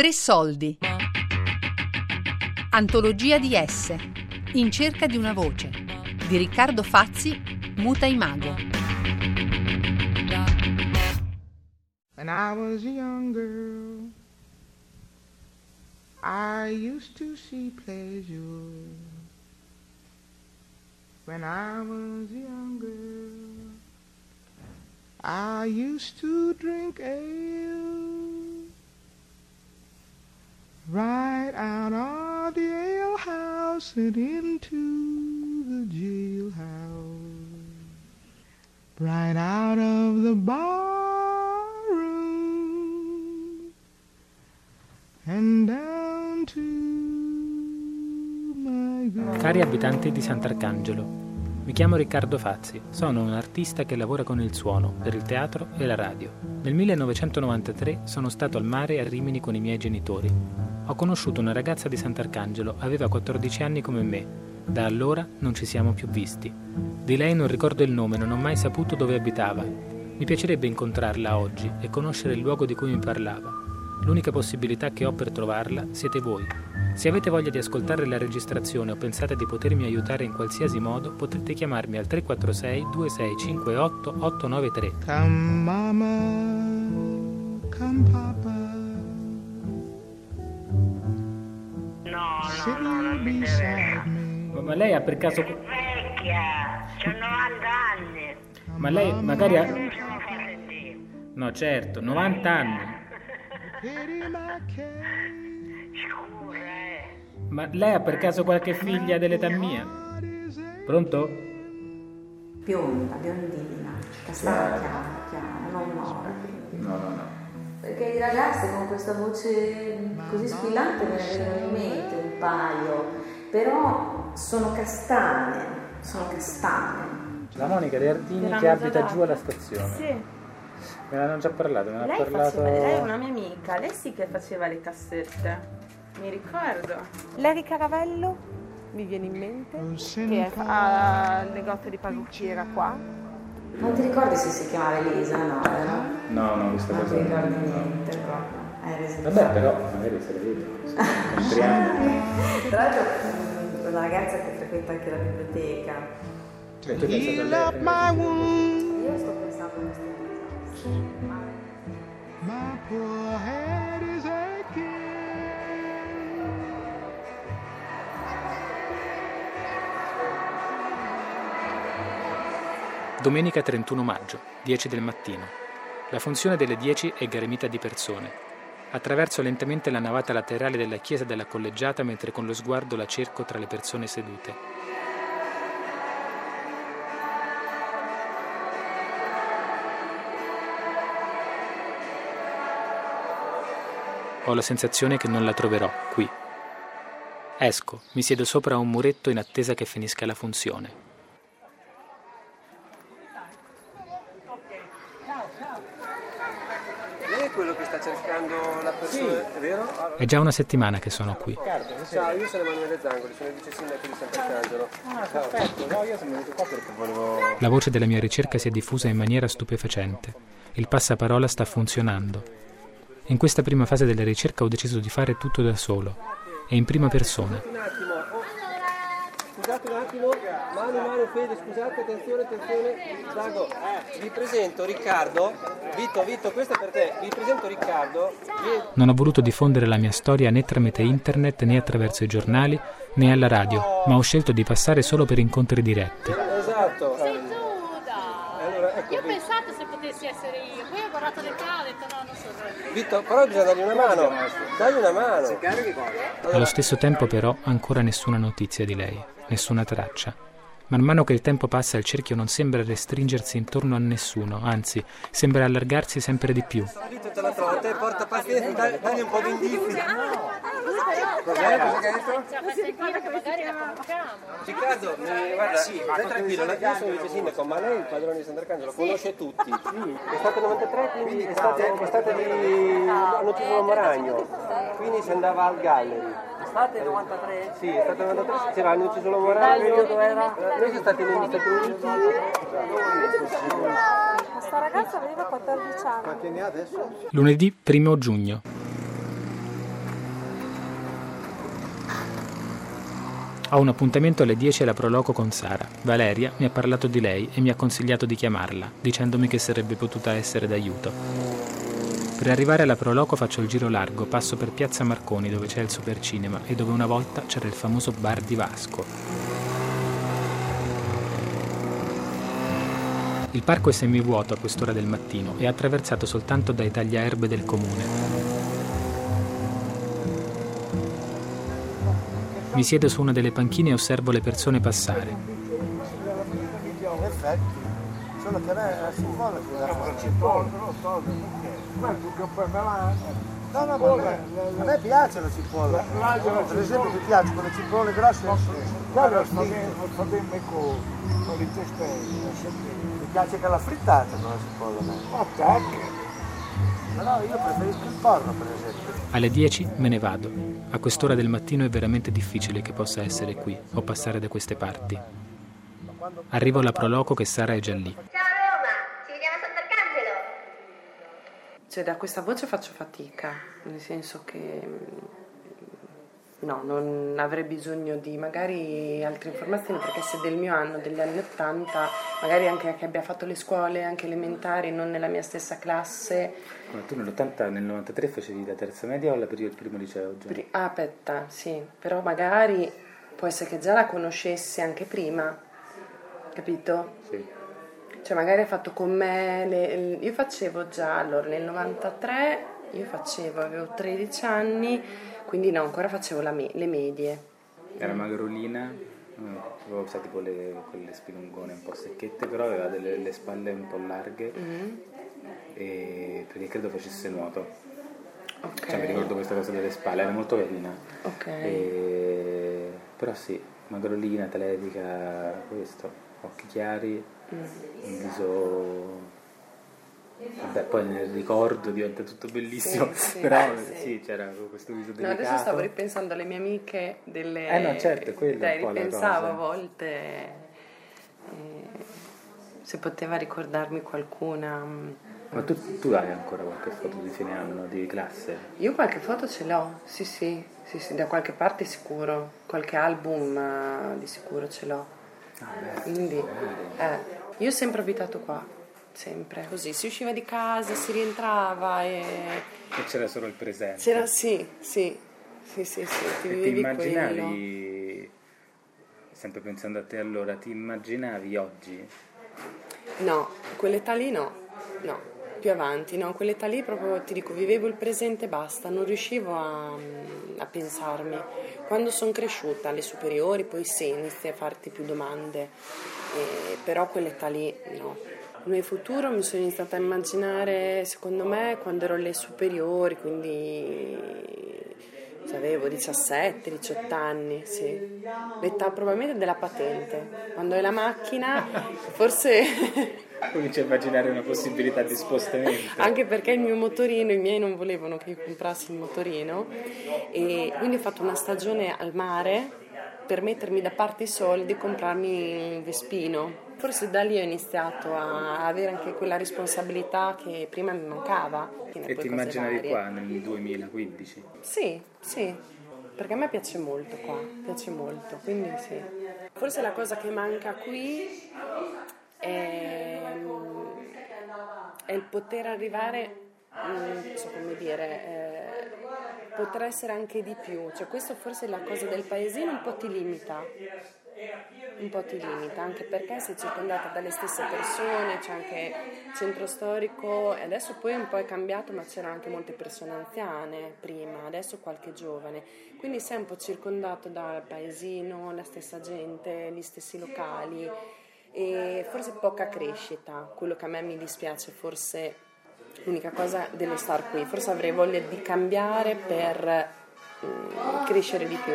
Tre soldi. Antologia di S. In cerca di una voce. Di Riccardo Fazzi, Muta Imago. When I was a young girl, I used to see pleasure. When I was a young girl, I used to drink ale right out of the alehouse and into the jailhouse, right out of the barroom and down to my girl. Cari abitanti di Sant'Arcangelo, mi chiamo Riccardo Fazzi, sono un artista che lavora con il suono, per il teatro e la radio. Nel 1993 sono stato al mare a Rimini con i miei genitori. Ho conosciuto una ragazza di Sant'Arcangelo, aveva 14 anni come me. Da allora non ci siamo più visti. Di lei non ricordo il nome, non ho mai saputo dove abitava. Mi piacerebbe incontrarla oggi e conoscere il luogo di cui mi parlava. L'unica possibilità che ho per trovarla siete voi. Se avete voglia di ascoltare la registrazione o pensate di potermi aiutare in qualsiasi modo, potete chiamarmi al 346 2658 893. Come mama, come papa. No, no, no, non mi interessa. Ma lei ha per caso... Vecchia, c'ho 90 anni. Ma lei magari ha... Sono. No, certo, 90 anni. Ma lei ha per caso qualche figlia dell'età mia? Pronto? bionda, biondina, castana chiara, chiara, non mora. No, no, no. Perché di ragazze con questa voce così squillante me ne vengono in mente un paio, però sono castane, sono castane. La Monica De Ardini L'hanno che abita dato. giù alla stazione. Sì, Me l'hanno già parlato, me ne ha lei, parlato... faceva, lei è una mia amica, lei sì che faceva le cassette, mi ricordo. Larry Caravello mi viene in mente, che ha il negozio di parrucchiera qua. Non ti ricordi se si chiamava Elisa? No, vero? No, no, questa Non cosa ti ricordi niente proprio. Vabbè, però magari se le vedo. Tra l'altro mm, una ragazza che frequenta anche la biblioteca. Cioè, tu pensi a my wound. Io sto pensando a queste cose. My poor head Domenica 31 maggio, 10 del mattino. La funzione delle 10 è garemita di persone. Attraverso lentamente la navata laterale della chiesa della collegiata mentre con lo sguardo la cerco tra le persone sedute. Ho la sensazione che non la troverò qui. Esco, mi siedo sopra un muretto in attesa che finisca la funzione. Lei è quello che sta cercando la persona, è vero? Allora, È già una settimana che sono qui. ciao, io sono Emanuele Zangoli, sono il vice sindaco di Sant'Arcangelo. Ah, perfetto, no, io sono venuto qua perché volevo... La voce della mia ricerca si è diffusa in maniera stupefacente. Il passaparola sta funzionando. In questa prima fase della ricerca ho deciso di fare tutto da solo e in prima persona. Scusate un attimo, mano, mano, Fede, scusate, attenzione, attenzione, Zago, vi presento Riccardo, Vito, Vito, questo è per te, vi presento Riccardo, Non ho voluto diffondere la mia storia né tramite internet né attraverso i giornali né alla radio, ma ho scelto di passare solo per incontri diretti. esatto. Ecco, Io ho pensato se potessi essere io, poi ho guardato le cave e ho detto no, non sono io. Vito, però bisogna dargli una mano, dagli una mano. Allo stesso tempo però ancora nessuna notizia di lei, nessuna traccia. Man mano che il tempo passa il cerchio non sembra restringersi intorno a nessuno, anzi sembra allargarsi sempre di più. Vito te la trovo, te porta pazienza, dagli, dagli un po' di indizi. Cos'è? Cosa hai detto? Fa sentire che magari la conosciamo. Riccardo, guarda, stai tranquillo, sono il vice sindaco, ma lei il padrone di Sant'Arcangelo conosce tutti. È stato 93, quindi è estate di... hanno ucciso un Moragno, quindi si andava al Gallery. Estate 93? Sì, è stato 93, c'era hanno ucciso un Moragno. Noi siamo stati negli Stati Uniti. Questa ragazza aveva 14 anni. Lunedì 1 giugno. Ho un appuntamento alle 10 alla Proloco con Sara. Valeria mi ha parlato di lei e mi ha consigliato di chiamarla, dicendomi che sarebbe potuta essere d'aiuto. Per arrivare alla Proloco faccio il giro largo, passo per Piazza Marconi dove c'è il supercinema e dove una volta c'era il famoso bar di Vasco. Il parco è semivuoto a quest'ora del mattino e attraversato soltanto dai tagliaerbe del comune. Mi siedo su una delle panchine e osservo le persone passare. In effetti, solo che a me la cipolla che la fa. No, no, ma a me, piace la cipolla. Per esempio mi piace con le cipolle grosse. Quello. Mi piace che la frittata con la cipolla. Ma tac! Però io preferisco il porno, per esempio. Alle 10 me ne vado. A quest'ora del mattino è veramente difficile che possa essere qui o passare da queste parti. Arrivo alla Proloco che Sara è già lì. Cioè, da questa voce faccio fatica, nel senso che no, non avrei bisogno di magari altre informazioni perché se del mio anno, degli anni 80, magari anche che abbia fatto le scuole, anche elementari, non nella mia stessa classe. Ma tu nell'80, nel 93 facevi la terza media o la prima, il primo liceo? Già? Pri- ah, aspetta, sì, però magari può essere che già la conoscessi anche prima, capito? Sì. Cioè magari ha fatto con me, le- io facevo già, allora nel 93, io facevo, avevo 13 anni, quindi no, ancora facevo me- le medie. Era magrolina, mm, aveva sa tipo le, quelle spilungone un po' secchette, però aveva delle le spalle un po' larghe, Mm, e, perché credo facesse nuoto. Ok. Cioè mi ricordo questa cosa delle spalle, era molto carina. Ok. E- Però sì, magrolina, atletica, questo, occhi chiari, Mm. un viso... Vabbè, poi nel ricordo diventa tutto bellissimo, Sì, sì, però sì. sì, c'era questo viso No, delicato. adesso stavo ripensando alle mie amiche delle... Eh no, certo, è quella Dai, ripensavo a volte eh, se poteva ricordarmi qualcuna. mm. Ma tu, tu hai ancora qualche foto di fine anno di classe? Io qualche foto ce l'ho, sì, sì, sì, sì, da qualche parte sicuro, qualche album eh, di sicuro ce l'ho. Quindi, eh, io ho sempre abitato qua, sempre. Così, si usciva di casa, si rientrava e... E c'era solo il presente. C'era, sì, sì, sì, sì, sì, ti E ti immaginavi, quello. sempre pensando a te allora, ti immaginavi oggi? No, quell'età lì no, no, più avanti, no, quell'età lì proprio ti dico, vivevo il presente e basta, non riuscivo a, a pensarmi. Quando sono cresciuta alle superiori, poi sì, inizi a farti più domande, eh, però quell'età lì no. Nel futuro mi sono iniziata a immaginare, secondo me, quando ero alle superiori, quindi avevo 17, 18 anni, sì. L'età probabilmente della patente. Quando hai la macchina, forse Cominci a immaginare una possibilità di spostamento. anche perché il mio motorino, i miei non volevano che io comprassi il motorino e quindi ho fatto una stagione al mare per mettermi da parte i soldi comprarmi un Vespino. Forse da lì ho iniziato a avere anche quella responsabilità che prima mi mancava. E ti immaginavi varie. qua nel 2015? Sì, sì, perché a me piace molto qua, piace molto, quindi sì. Forse la cosa che manca qui è, è il poter arrivare, mm, non so come dire, eh, poter essere anche di più. Cioè questo forse è la cosa del paesino un po' ti limita. Un po' ti limita, anche perché sei circondata dalle stesse persone, c'è anche centro storico e adesso poi un po' è cambiato, ma c'erano anche molte persone anziane prima, adesso qualche giovane. Quindi sei un po' circondato dal paesino, la stessa gente, gli stessi locali e forse poca crescita, quello che a me mi dispiace, forse l'unica cosa dello star qui, forse avrei voglia di cambiare per mm, crescere di più.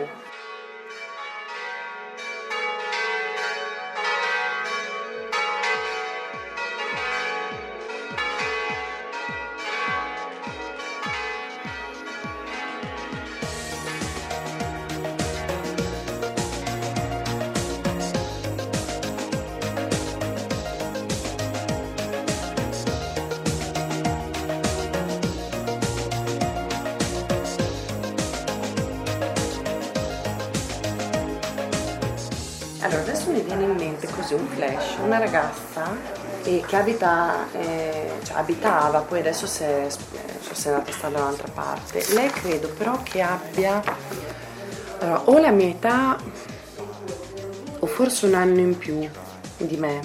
Allora, adesso mi viene in mente così un flash, una ragazza eh, che abita, eh, cioè abitava, poi adesso si è, so se è andata sta da un'altra parte. Lei credo però che abbia allora, o la mia età o forse un anno in più di me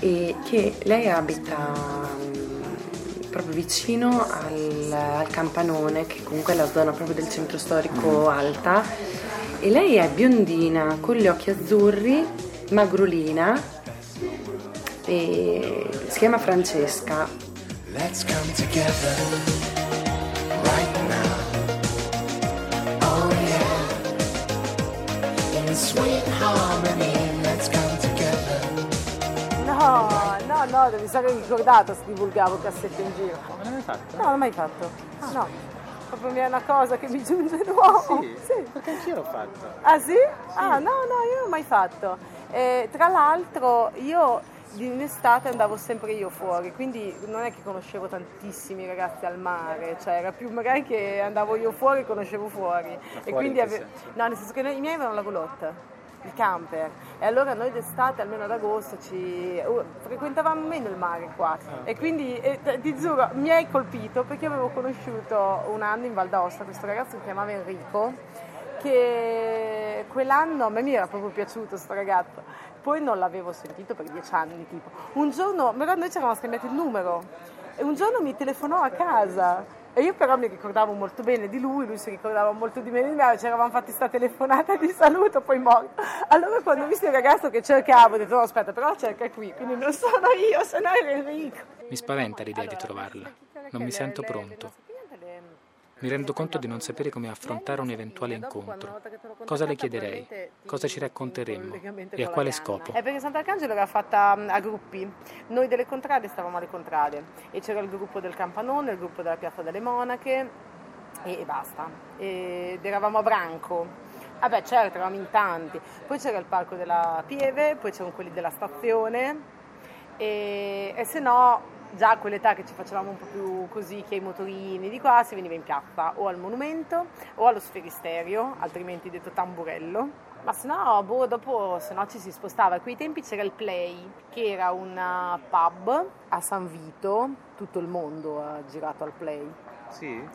e che lei abita mm, proprio vicino al, al campanone che comunque è la zona proprio del centro storico alta e lei è biondina con gli occhi azzurri magrolina e si chiama Francesca Let's come together right now. Oh yeah. In sweet harmony, let's come together. No, no, no, devi stare ricordato se divulgavo il cassetto in giro. Ma non l'hai fatto? No, non l'ho mai fatto. No. Proprio mi è una cosa che mi giunge nuovo. Sì, Sì. perché anch'io l'ho fatto. Ah sì? Ah no, no, io non l'ho mai fatto. Eh, tra l'altro io in estate andavo sempre io fuori, quindi non è che conoscevo tantissimi ragazzi al mare, cioè era più magari che andavo io fuori e conoscevo fuori. e fuori quindi in che ave- No, nel senso che i miei avevano la golotta. Il camper. E allora noi d'estate almeno ad agosto ci uh, frequentavamo meno il mare qua. E quindi eh, ti giuro mi hai colpito perché avevo conosciuto un anno in Val d'Aosta questo ragazzo che si chiamava Enrico che quell'anno a me mi era proprio piaciuto sto ragazzo, poi non l'avevo sentito per dieci anni tipo. Un giorno, ricordo noi ci eravamo scambiati il numero. E un giorno mi telefonò a casa e io però mi ricordavo molto bene di lui, lui si ricordava molto di me di me, ci eravamo fatti sta telefonata di saluto, poi morto. Allora quando ho visto il ragazzo che cercavo ho detto no aspetta però cerca qui, quindi non sono io, se no era Enrico. Mi spaventa l'idea di trovarla. Non mi sento pronto. Mi rendo conto di non sapere come affrontare un eventuale incontro. Cosa le chiederei? Cosa ci racconteremmo? E a quale scopo? È perché Sant'Arcangelo era fatta a gruppi. Noi delle contrade stavamo alle contrade e c'era il gruppo del Campanone, il gruppo della Piazza delle Monache e, e basta. Ed eravamo a branco. Vabbè, certo, eravamo in tanti. Poi c'era il parco della Pieve, poi c'erano quelli della stazione e, e se no già a quell'età che ci facevamo un po' più così che i motorini di qua si veniva in piazza o al monumento o allo sferisterio, altrimenti detto tamburello. Ma se no, boh, dopo se no ci si spostava. A quei tempi c'era il Play, che era un uh, pub a San Vito, tutto il mondo ha girato al Play. Sì?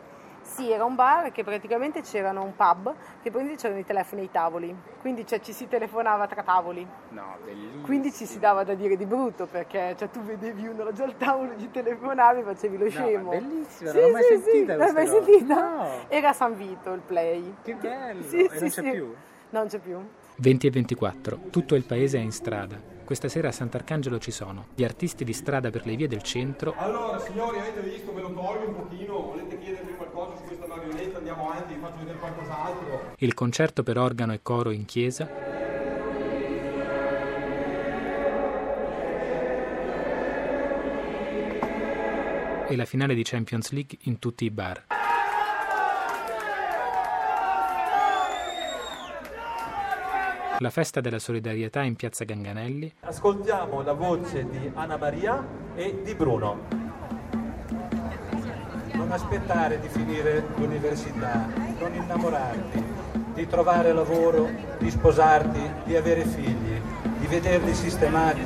Sì, era un bar che praticamente c'erano un pub, che poi c'erano i telefoni e i tavoli, quindi cioè, ci si telefonava tra tavoli. No, bellissimo. Quindi ci si dava da dire di brutto perché cioè, tu vedevi uno già al tavolo, gli telefonavi, facevi lo No, scemo. ma bellissimo, Sì, non l'ho mai sì, sentita sì, l'hai mai roba. sentita? No. Era San Vito il play. Che bello! Sì, e sì, non c'è sì. più? Non c'è più. 20 e 24. Tutto il paese è in strada. Questa sera a Sant'Arcangelo ci sono gli artisti di strada per le vie del centro, Allora, signori, avete visto, ve lo tolgo un pochino, volete chiedermi qualcosa su questa marionetta, andiamo avanti, vi faccio vedere qualcos'altro. il concerto per organo e coro in chiesa, e la finale di Champions League in tutti i bar. La festa della solidarietà in piazza Ganganelli, Ascoltiamo la voce di Anna Maria e di Bruno. Non aspettare di finire l'università, non innamorarti, di trovare lavoro, di sposarti, di avere figli, di vederli sistemati,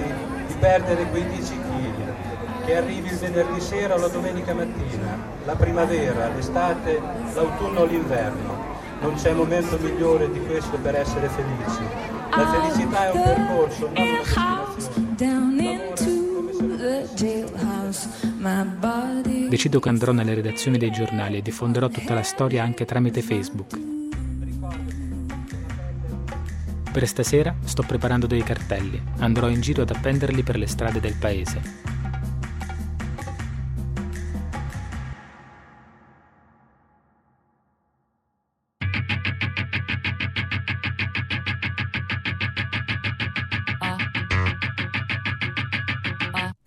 di perdere quei 10 kg, che arrivi il venerdì sera o la domenica mattina, la primavera, l'estate, l'autunno o l'inverno. Non c'è momento migliore di questo per essere felici. La felicità è un percorso, non una destinazione. Decido che andrò nelle redazioni dei giornali e diffonderò tutta la storia anche tramite Facebook. Per stasera sto preparando dei cartelli, andrò in giro ad appenderli per le strade del paese.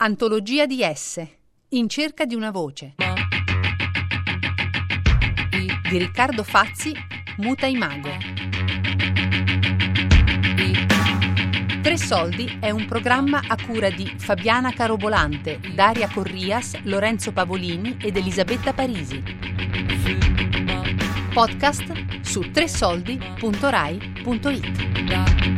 Antologia di S. In cerca di una voce. Di Riccardo Fazzi, Muta Imago. Tre Soldi è un programma a cura di Fabiana Carobolante, Daria Corrias, Lorenzo Pavolini ed Elisabetta Parisi. Podcast su tresoldi.rai.it.